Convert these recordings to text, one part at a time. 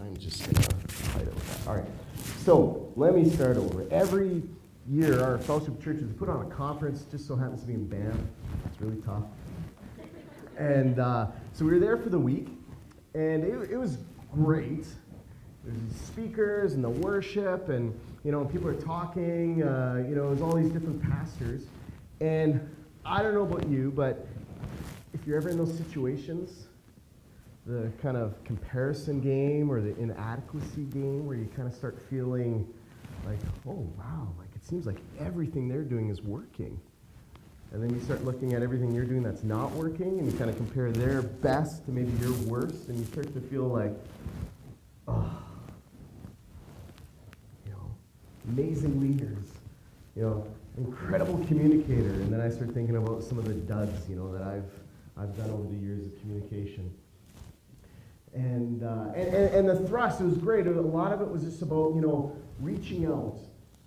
I'm just going to hide it with that. All right. So let me start over. Every year, our fellowship church churches put on a conference, just so happens to be in Banff. It's really tough. And uh, so we were there for the week, and it, it was great. There's these speakers and the worship, and you know, people are talking. Uh, you know, there's all these different pastors, and I don't know about you, but if you're ever in those situations, the kind of comparison game or the inadequacy game where you kind of start feeling like, oh wow, like it seems like everything they're doing is working. And then you start looking at everything you're doing that's not working, and you kind of compare their best to maybe your worst, and you start to feel like, oh, you know, amazing leaders, you know, incredible communicator. And then I start thinking about some of the duds, you know, that I've, I've done over the years of communication. And, uh, and, and, and, the thrust, it was great. A lot of it was just about, you know, reaching out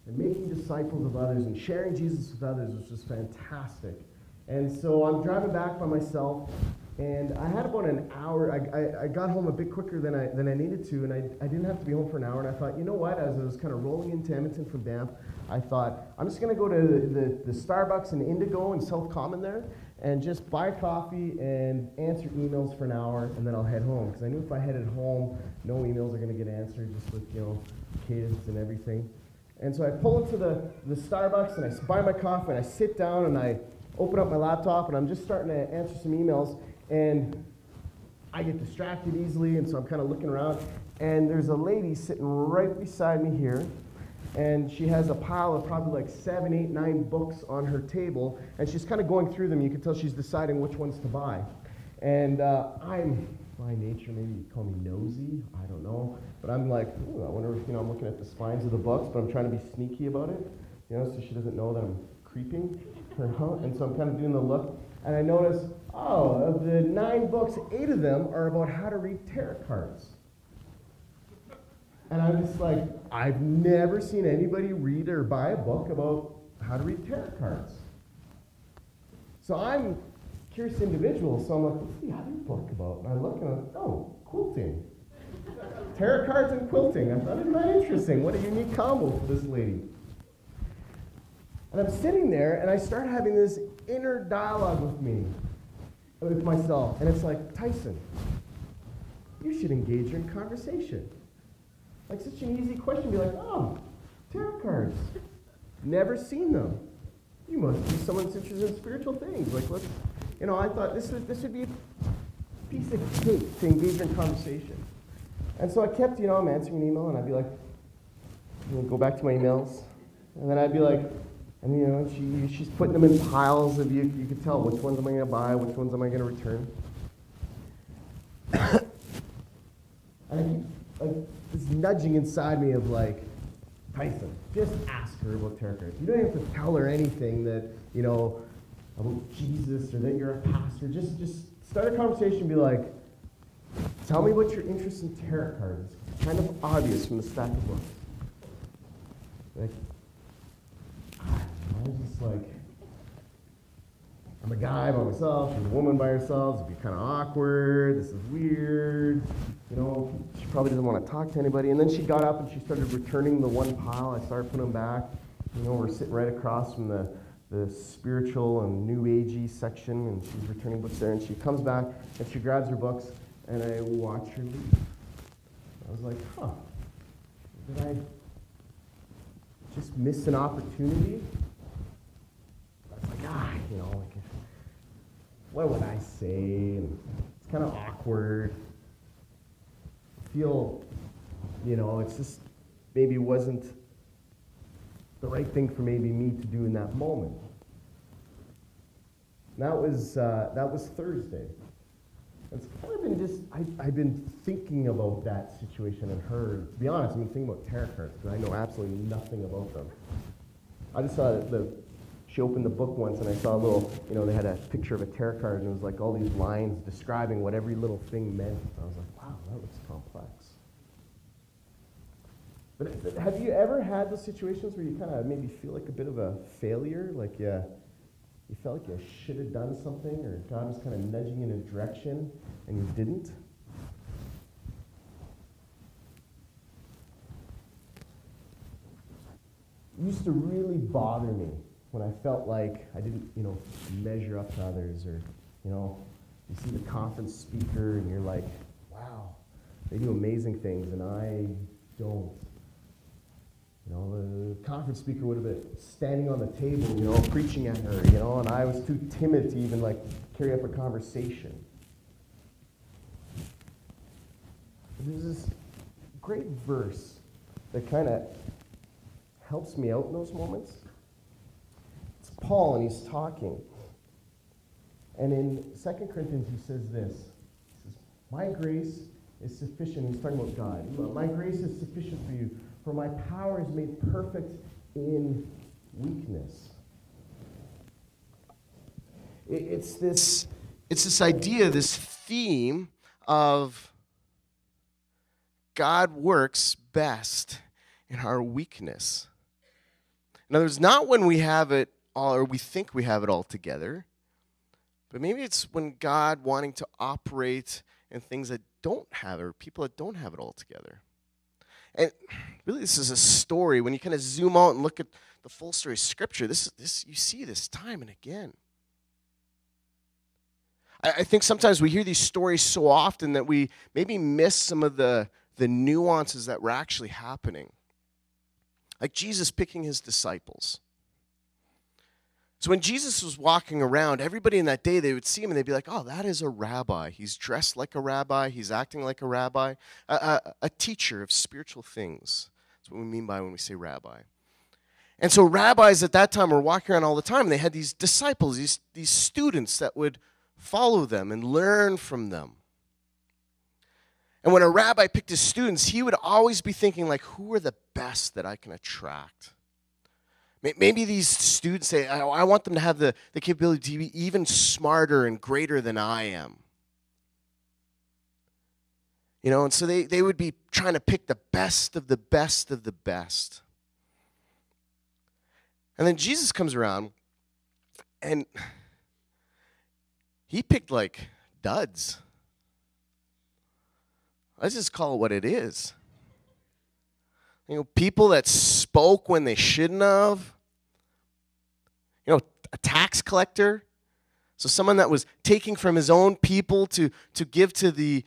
and making disciples of others and sharing Jesus with others, which was fantastic. And so I'm driving back by myself, and I had about an hour. I, I, I, got home a bit quicker than I, than I needed to, and I, I didn't have to be home for an hour. And I thought, you know what? As I was kind of rolling into Edmonton from Banff, I thought, I'm just going to go to the, the, the Starbucks and Indigo and South Common there, and just buy coffee and answer emails for an hour, and then I'll head home. Because I knew if I headed home, no emails are going to get answered, just with you know cadence and everything. And so I pull into the, the Starbucks and I buy my coffee and I sit down and I open up my laptop and I'm just starting to answer some emails and I get distracted easily and so I'm kind of looking around and there's a lady sitting right beside me here and she has a pile of probably like seven, eight, nine books on her table, and she's kind of going through them. You can tell she's deciding which ones to buy. And uh, I'm, by nature, maybe you call me nosy, I don't know, but I'm like, I wonder if, you know, I'm looking at the spines of the books, but I'm trying to be sneaky about it, you know, so she doesn't know that I'm creeping her, and so I'm kind of doing the look, and I notice, oh, of the nine books, eight of them are about how to read tarot cards. And I'm just like, I've never seen anybody read or buy a book about how to read tarot cards. So I'm curious individual, so I'm like, what's the other book about? And I look and I'm like, oh, quilting. tarot cards and quilting. I thought, isn't that interesting? What a unique combo for this lady. And I'm sitting there and I start having this inner dialogue with me, with myself. And it's like, Tyson, you should engage in conversation. Like such an easy question, be like, oh, tarot cards. Never seen them. You must be someone that's interested in spiritual things. Like, let's, you know, I thought this would, this would be a piece of cake to engage in conversation. And so I kept, you know, I'm answering an email, and I'd be like, go back to my emails, and then I'd be like, and you know, she, she's putting them in piles of you. You could tell which ones am I going to buy, which ones am I going to return. and I, like, this nudging inside me of like, Tyson, just ask her about tarot cards. You don't have to tell her anything that, you know, about Jesus or that you're a pastor. Just, just start a conversation be like, tell me what your interest in tarot cards. It's kind of obvious from the stack of books. Like, like, I'm a guy by myself, she's a woman by herself, it'd be kind of awkward, this is weird, you know, she probably doesn't want to talk to anybody. And then she got up and she started returning the one pile. I started putting them back. You know, we're sitting right across from the, the spiritual and new agey section, and she's returning books there. And she comes back and she grabs her books, and I watch her leave. I was like, huh, did I just miss an opportunity? I ah, you know, like, what would I say? And it's kind of awkward feel, you know, it's just maybe wasn't the right thing for maybe me to do in that moment. that was, uh, that was Thursday. It's kind of been just, I, have been thinking about that situation and her. To be honest, I've been thinking about tarot cards because I know absolutely nothing about them. I just saw the, she opened the book once and I saw a little, you know, they had a picture of a tarot card and it was like all these lines describing what every little thing meant. I was like, wow, that looks complex. But have you ever had those situations where you kind of maybe feel like a bit of a failure? Like you, you felt like you should have done something or God was kind of nudging in a direction and you didn't? Used to really bother me when I felt like I didn't, you know, measure up to others or, you know, you see the conference speaker and you're like, wow, they do amazing things and I don't. You know, the conference speaker would have been standing on the table, you know, preaching at her, you know, and I was too timid to even like carry up a conversation. There's this great verse that kind of helps me out in those moments. Paul, and he's talking. And in 2 Corinthians, he says this He says, My grace is sufficient. He's talking about God. My grace is sufficient for you, for my power is made perfect in weakness. It's this, it's this idea, this theme of God works best in our weakness. In other words, not when we have it all or we think we have it all together, but maybe it's when God wanting to operate in things that don't have it or people that don't have it all together. And really, this is a story. When you kind of zoom out and look at the full story of Scripture, this, this you see this time and again. I, I think sometimes we hear these stories so often that we maybe miss some of the, the nuances that were actually happening. Like Jesus picking his disciples. So when Jesus was walking around, everybody in that day, they would see him and they'd be like, oh, that is a rabbi. He's dressed like a rabbi. He's acting like a rabbi, a, a, a teacher of spiritual things. That's what we mean by when we say rabbi. And so rabbis at that time were walking around all the time they had these disciples, these, these students that would follow them and learn from them. And when a rabbi picked his students, he would always be thinking, like, who are the best that I can attract? Maybe these students say, I want them to have the, the capability to be even smarter and greater than I am. You know, and so they, they would be trying to pick the best of the best of the best. And then Jesus comes around and he picked like duds. Let's just call it what it is. You know, people that spoke when they shouldn't have. You know, a tax collector. So someone that was taking from his own people to, to give to the,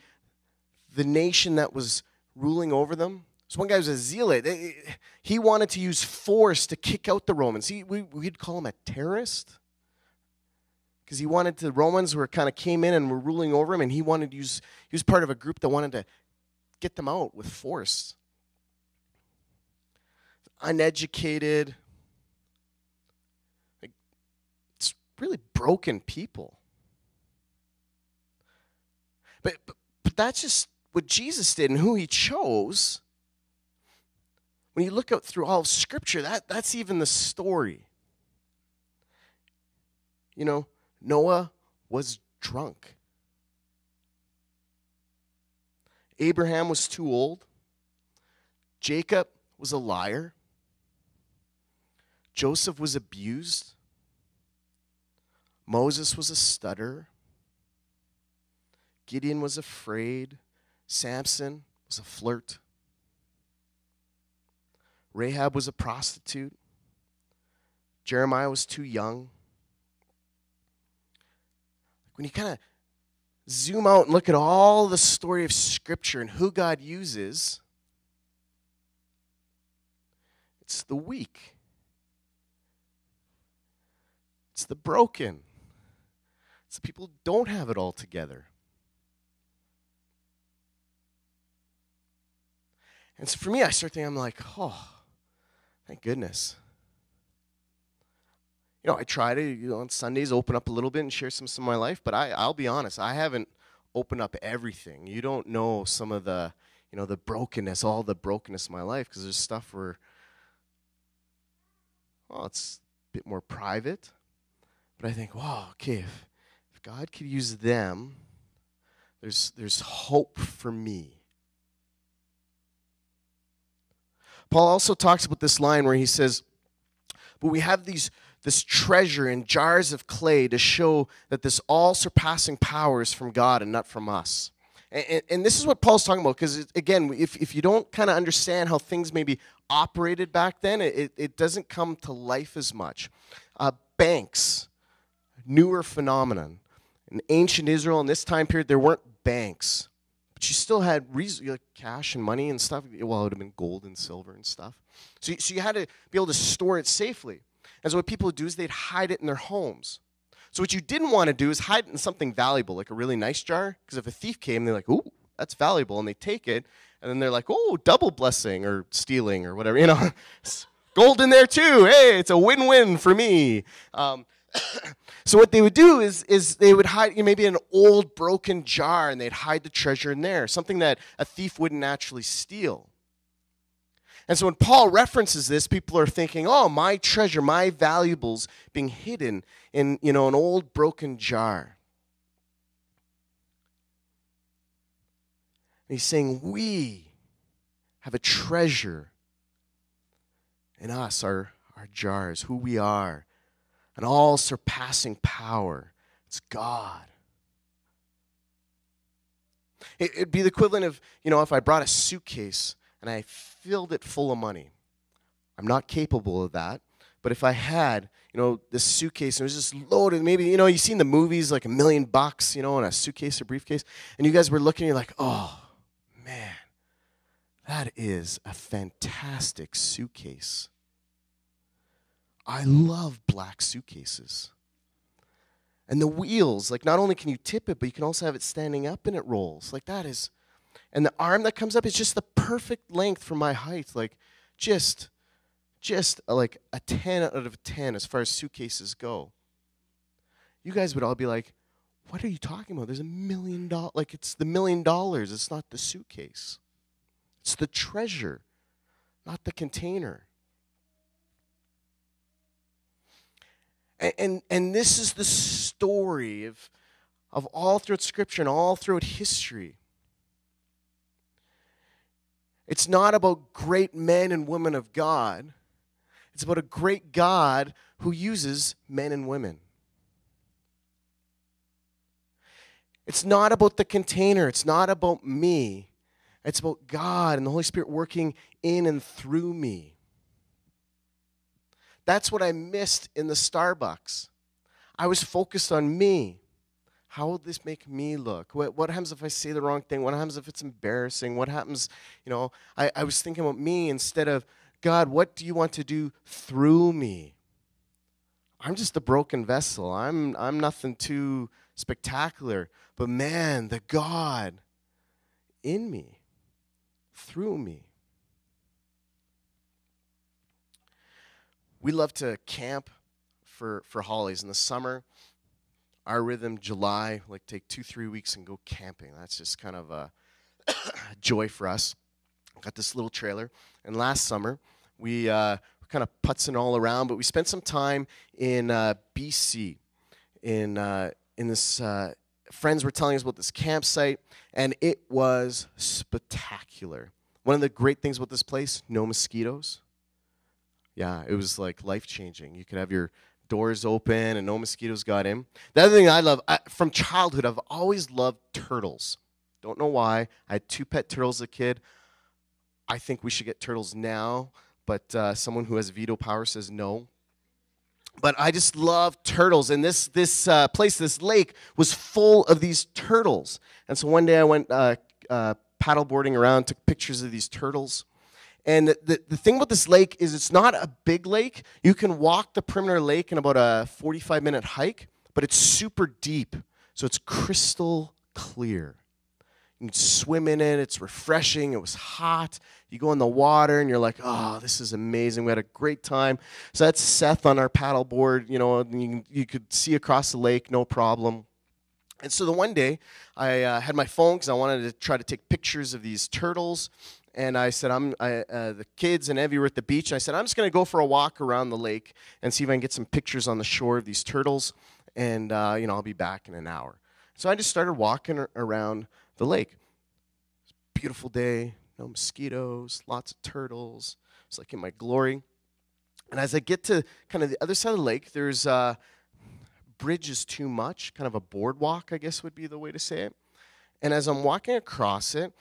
the nation that was ruling over them. So one guy was a zealot. He wanted to use force to kick out the Romans. He, we, we'd call him a terrorist because he wanted the Romans were kind of came in and were ruling over him, and he wanted to use. He was part of a group that wanted to get them out with force. Uneducated, like, it's really broken people. But, but, but that's just what Jesus did and who he chose. When you look out through all of Scripture, that, that's even the story. You know, Noah was drunk. Abraham was too old. Jacob was a liar. Joseph was abused. Moses was a stutter. Gideon was afraid. Samson was a flirt. Rahab was a prostitute. Jeremiah was too young when you kind of zoom out and look at all the story of Scripture and who God uses, it's the weak, it's the broken, it's the people who don't have it all together. And so for me, I start thinking, I'm like, oh, thank goodness you know, I try to you know, on Sundays open up a little bit and share some, some of my life, but I, I'll be honest, I haven't opened up everything. You don't know some of the, you know, the brokenness, all the brokenness of my life, because there's stuff where, well, it's a bit more private. But I think, wow, okay, if, if God could use them, there's, there's hope for me. Paul also talks about this line where he says, but we have these this treasure in jars of clay to show that this all surpassing power is from God and not from us. And, and, this is what Paul's talking about, because again, if, if you don't kind of understand how things maybe operated back then, it, it doesn't come to life as much. Uh, banks, newer phenomenon. In ancient Israel, in this time period, there weren't banks, but you still had like cash and money and stuff. Well, it would have been gold and silver and stuff. So, so you had to be able to store it safely. And so what people would do is they'd hide it in their homes. So what you didn't want to do is hide it in something valuable, like a really nice jar, because if a thief came, they're like, "Ooh, that's valuable," and they take it, and then they're like, "Oh, double blessing or stealing or whatever," you know. Gold in there too. Hey, it's a win-win for me. Um, so what they would do is, is they would hide you know, maybe an old broken jar and they'd hide the treasure in there, something that a thief wouldn't actually steal. And so when Paul references this, people are thinking, oh, my treasure, my valuables being hidden in you know, an old broken jar. And he's saying, we have a treasure in us, our, our jars, who we are, an all surpassing power. It's God. It'd be the equivalent of, you know, if I brought a suitcase and I filled it full of money. I'm not capable of that. But if I had, you know, this suitcase and it was just loaded, maybe, you know, you've seen the movies like a million bucks, you know, in a suitcase or briefcase, and you guys were looking, you're like, oh, man, that is a fantastic suitcase. I love black suitcases. And the wheels, like, not only can you tip it, but you can also have it standing up and it rolls. Like, that is and the arm that comes up is just the perfect length for my height. Like, just, just uh, like a 10 out of 10 as far as suitcases go. You guys would all be like, what are you talking about? There's a million dollars. Like, it's the million dollars. It's not the suitcase, it's the treasure, not the container. And, and, and this is the story of, of all throughout Scripture and all throughout history. It's not about great men and women of God. It's about a great God who uses men and women. It's not about the container. It's not about me. It's about God and the Holy Spirit working in and through me. That's what I missed in the Starbucks. I was focused on me. How will this make me look? What, what happens if I say the wrong thing? What happens if it's embarrassing? What happens, you know? I, I was thinking about me instead of, God, what do you want to do through me? I'm just a broken vessel. I'm, I'm nothing too spectacular. But man, the God in me, through me. We love to camp for, for holidays in the summer our rhythm July, like take two, three weeks and go camping. That's just kind of a joy for us. Got this little trailer. And last summer, we uh, kind of putzing all around, but we spent some time in uh, BC. In, uh, in this, uh, friends were telling us about this campsite, and it was spectacular. One of the great things about this place, no mosquitoes. Yeah, it was like life changing. You could have your doors open and no mosquitoes got in. The other thing I love, I, from childhood, I've always loved turtles. Don't know why. I had two pet turtles as a kid. I think we should get turtles now, but uh, someone who has veto power says no. But I just love turtles, and this this uh, place, this lake, was full of these turtles. And so one day I went uh, uh paddleboarding around, took pictures of these turtles. And the, the, thing about this lake is it's not a big lake. You can walk the perimeter lake in about a 45 minute hike, but it's super deep. So it's crystal clear. You can swim in it, it's refreshing, it was hot. You go in the water and you're like, oh, this is amazing. We had a great time. So that's Seth on our paddleboard, you know, you, you could see across the lake, no problem. And so the one day, I uh, had my phone because I wanted to try to take pictures of these turtles and I said, I'm, I, uh, the kids and Evie were at the beach, and I said, I'm just going to go for a walk around the lake and see if I can get some pictures on the shore of these turtles, and, uh, you know, I'll be back in an hour. So I just started walking around the lake. beautiful day, no mosquitoes, lots of turtles. It's like in my glory. And as I get to kind of the other side of the lake, there's uh, bridge is too much, kind of a boardwalk, I guess would be the way to say it. And as I'm walking across it,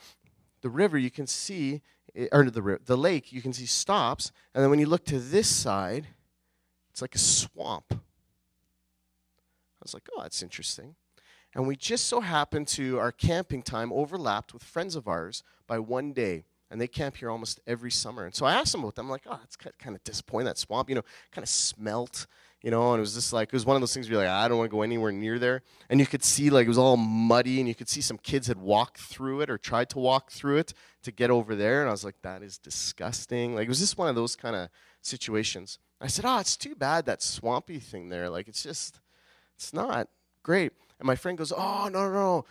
the river, you can see, eh, or the, river, the lake, you can see stops. And then when you look to this side, it's like a swamp. I was like, oh, that's interesting. And we just so happened to, our camping time overlapped with friends of ours by one day. And they camp here almost every summer. And so I asked them about them. I'm like, oh, it's kind of disappointing, that swamp, you know, kind of smelt you know, and it was just like, it was one of those things where you're like, I don't want to go anywhere near there. And you could see, like, it was all muddy, and you could see some kids had walked through it or tried to walk through it to get over there. And I was like, that is disgusting. Like, it was just one of those kind of situations. I said, oh, it's too bad that swampy thing there. Like, it's just, it's not great. And my friend goes, oh, no, no, no.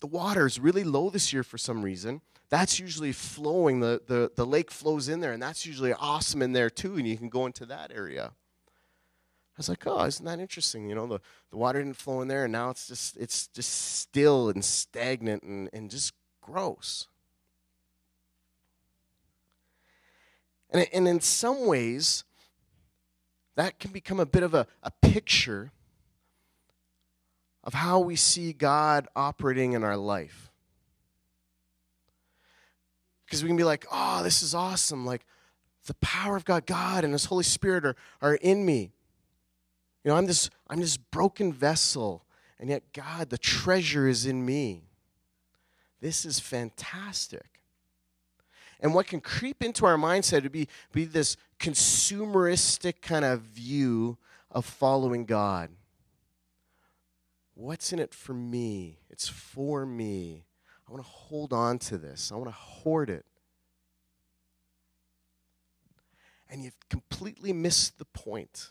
The water is really low this year for some reason. That's usually flowing. The, the, the lake flows in there, and that's usually awesome in there, too, and you can go into that area. I was like, oh, isn't that interesting? You know, the, the water didn't flow in there, and now it's just it's just still and stagnant and, and just gross. And, and in some ways, that can become a bit of a, a picture of how we see God operating in our life. Because we can be like, oh, this is awesome. Like, the power of God, God and His Holy Spirit are, are in me. You know, I'm this, I'm this broken vessel, and yet God, the treasure is in me. This is fantastic. And what can creep into our mindset would be, be this consumeristic kind of view of following God. What's in it for me? It's for me. I want to hold on to this, I want to hoard it. And you've completely missed the point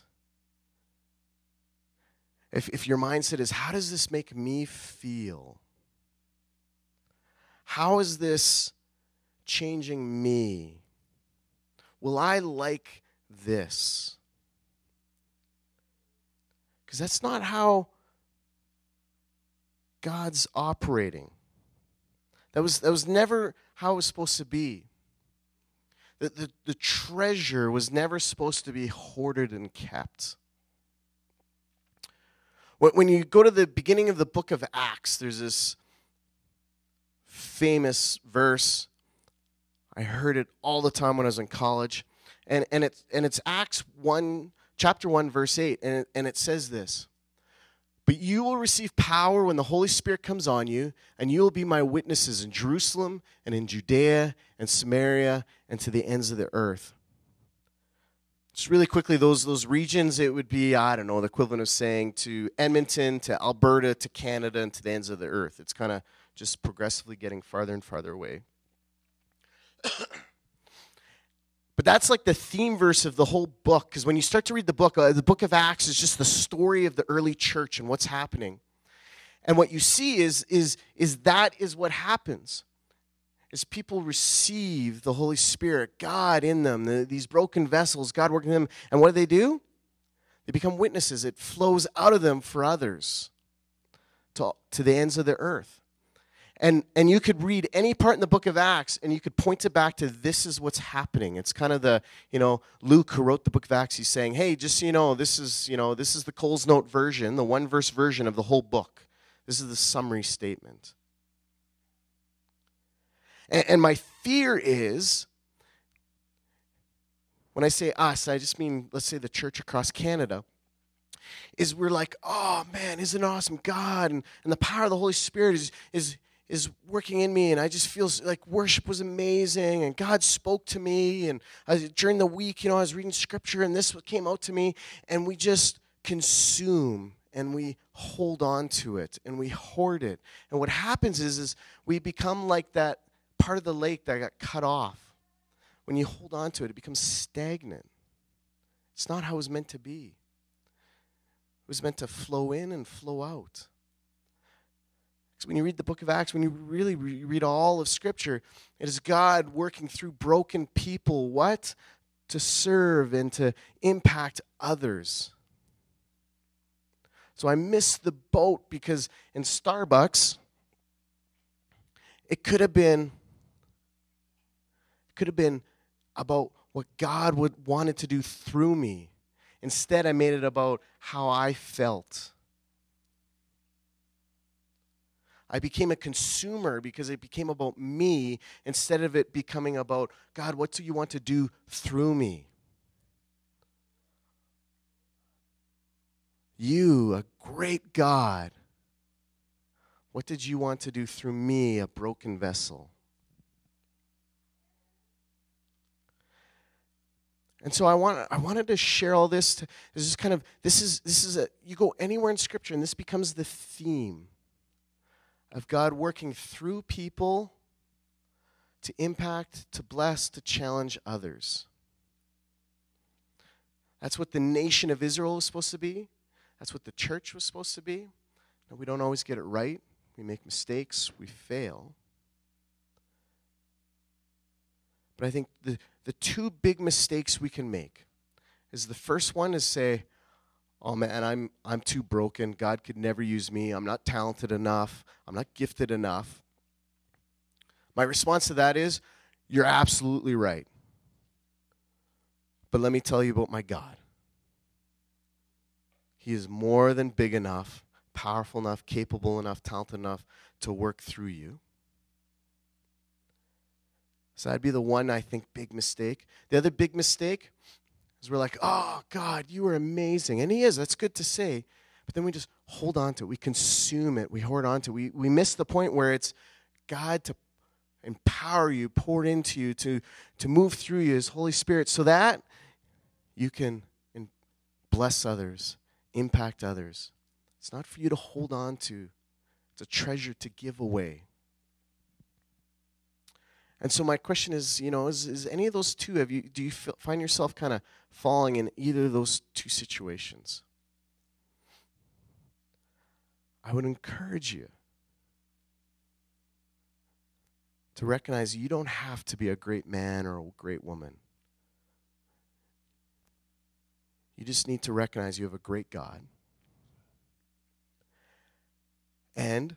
if, if your mindset is, how does this make me feel? How is this changing me? Will I like this? Because that's not how God's operating. That was, that was never how it was supposed to be. The, the, the treasure was never supposed to be hoarded and kept. When you go to the beginning of the book of Acts, there's this famous verse. I heard it all the time when I was in college. And, and, it's, and it's Acts 1, chapter 1, verse 8. And it, and it says this But you will receive power when the Holy Spirit comes on you, and you will be my witnesses in Jerusalem and in Judea and Samaria and to the ends of the earth. Just really quickly, those, those regions, it would be, I don't know, the equivalent of saying to Edmonton, to Alberta, to Canada, and to the ends of the earth. It's kind of just progressively getting farther and farther away. but that's like the theme verse of the whole book, because when you start to read the book, uh, the book of Acts is just the story of the early church and what's happening. And what you see is, is, is that is what happens as people receive the Holy Spirit, God in them, the, these broken vessels, God working in them, and what do they do? They become witnesses. It flows out of them for others to, to the ends of the earth. And, and you could read any part in the book of Acts and you could point it back to this is what's happening. It's kind of the, you know, Luke who wrote the book of Acts, he's saying, hey, just so you know, this is, you know, this is the Coles Note version, the one verse version of the whole book. This is the summary statement. And, my fear is when I say us, I just mean, let's say, the church across Canada is we're like, oh man, isn't awesome God and, and the power of the Holy Spirit is is is working in me and I just feel like worship was amazing and God spoke to me and I, during the week, you know, I was reading scripture and this came out to me and we just consume and we hold on to it and we hoard it. And what happens is is we become like that part of the lake that got cut off. When you hold on to it, it becomes stagnant. It's not how it was meant to be. It was meant to flow in and flow out. Because when you read the book of Acts, when you really read all of Scripture, it is God working through broken people. What? To serve and to impact others. So I missed the boat because in Starbucks, it could have been could have been about what God would wanted to do through me. Instead, I made it about how I felt. I became a consumer because it became about me instead of it becoming about, God, what do you want to do through me? You, a great God, what did you want to do through me, a broken vessel? And so I want I wanted to share all this. To, this is kind of this is this is a you go anywhere in Scripture and this becomes the theme of God working through people to impact, to bless, to challenge others. That's what the nation of Israel was supposed to be. That's what the church was supposed to be. We don't always get it right. We make mistakes, we fail. But I think the, the two big mistakes we can make is the first one is say, oh man, I'm, I'm too broken. God could never use me. I'm not talented enough. I'm not gifted enough. My response to that is, you're absolutely right. But let me tell you about my God. He is more than big enough, powerful enough, capable enough, talented enough to work through you. So that'd be the one, I think, big mistake. The other big mistake is we're like, oh, God, you are amazing. And He is. That's good to say. But then we just hold on to it. We consume it. We hoard on to it. We, we miss the point where it's God to empower you, pour into you, to, to move through you, His Holy Spirit, so that you can bless others, impact others. It's not for you to hold on to, it's a treasure to give away. And so my question is, you know, is, is any of those two, have you, do you feel, find yourself kind of falling in either of those two situations? I would encourage you to recognize you don't have to be a great man or a great woman. You just need to recognize you have a great God. And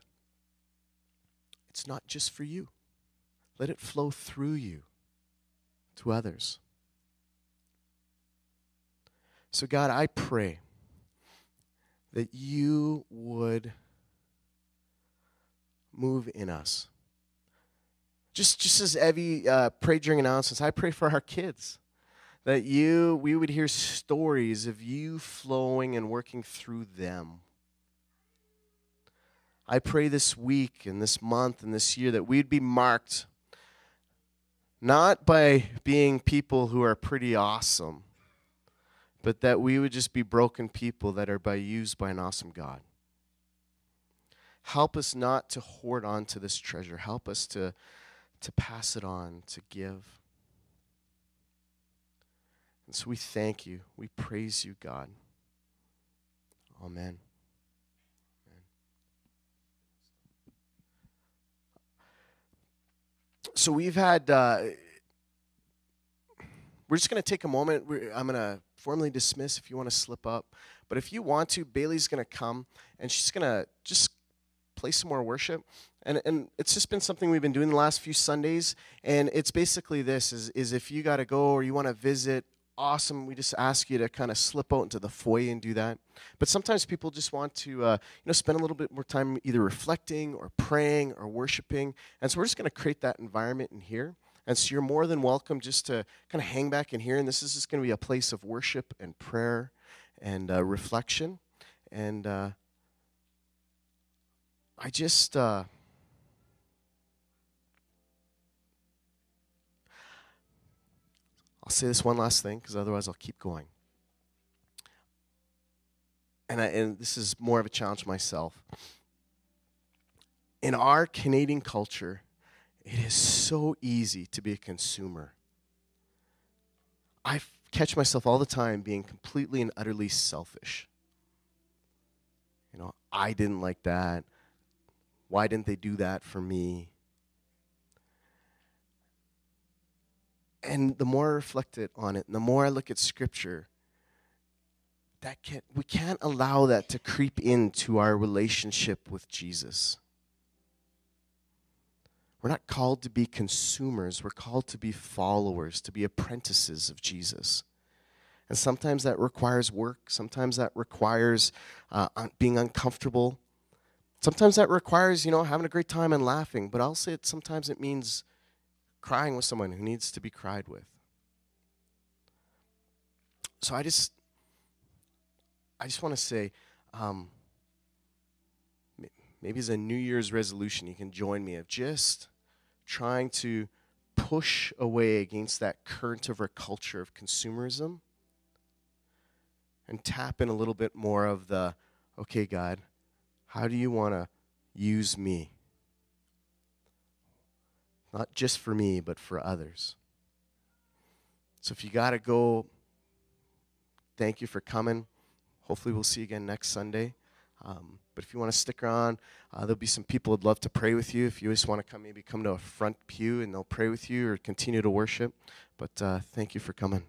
it's not just for you. Let it flow through you to others. So, God, I pray that you would move in us. Just, just as Evie uh, prayed during announcements, I pray for our kids that you we would hear stories of you flowing and working through them i pray this week and this month and this year that we'd be marked not by being people who are pretty awesome, but that we would just be broken people that are by used by an awesome God. Help us not to hoard on to this treasure. Help us to, to pass it on, to give. And so we thank you. We praise you, God. Amen. So we've had. Uh, we're just going to take a moment. I'm going to formally dismiss if you want to slip up. But if you want to, Bailey's going to come and she's going to just play some more worship. And, and it's just been something we've been doing the last few Sundays. And it's basically this is, is if you got to go or you want to visit awesome. We just ask you to kind of slip out into the foyer and do that. But sometimes people just want to, uh, you know, spend a little bit more time either reflecting or praying or worshiping. And so we're just going to create that environment in here. And so you're more than welcome just to kind of hang back in here. And this is just going to be a place of worship and prayer and uh, reflection. And uh, I just. I'll say this one last thing because otherwise I'll keep going. And, I, and this is more of a challenge to myself. In our Canadian culture, it is so easy to be a consumer. I catch myself all the time being completely and utterly selfish. You know, I didn't like that. Why didn't they do that for me? And the more I reflect on it, the more I look at Scripture, that can, we can't allow that to creep into our relationship with Jesus. We're not called to be consumers, we're called to be followers, to be apprentices of Jesus. And sometimes that requires work, sometimes that requires uh, being uncomfortable. Sometimes that requires, you know, having a great time and laughing, but I'll say it sometimes it means crying with someone who needs to be cried with. So I just I just want to say um, maybe as a New Year's resolution, you can join me of just trying to push away against that current of our culture of consumerism and tap in a little bit more of the okay, God, how do you want to use me? Not just for me, but for others. So if you got to go, thank you for coming. Hopefully, we'll see you again next Sunday. Um, but if you want to stick around, uh, there'll be some people who'd love to pray with you. If you just want to come, maybe come to a front pew and they'll pray with you or continue to worship. But uh, thank you for coming.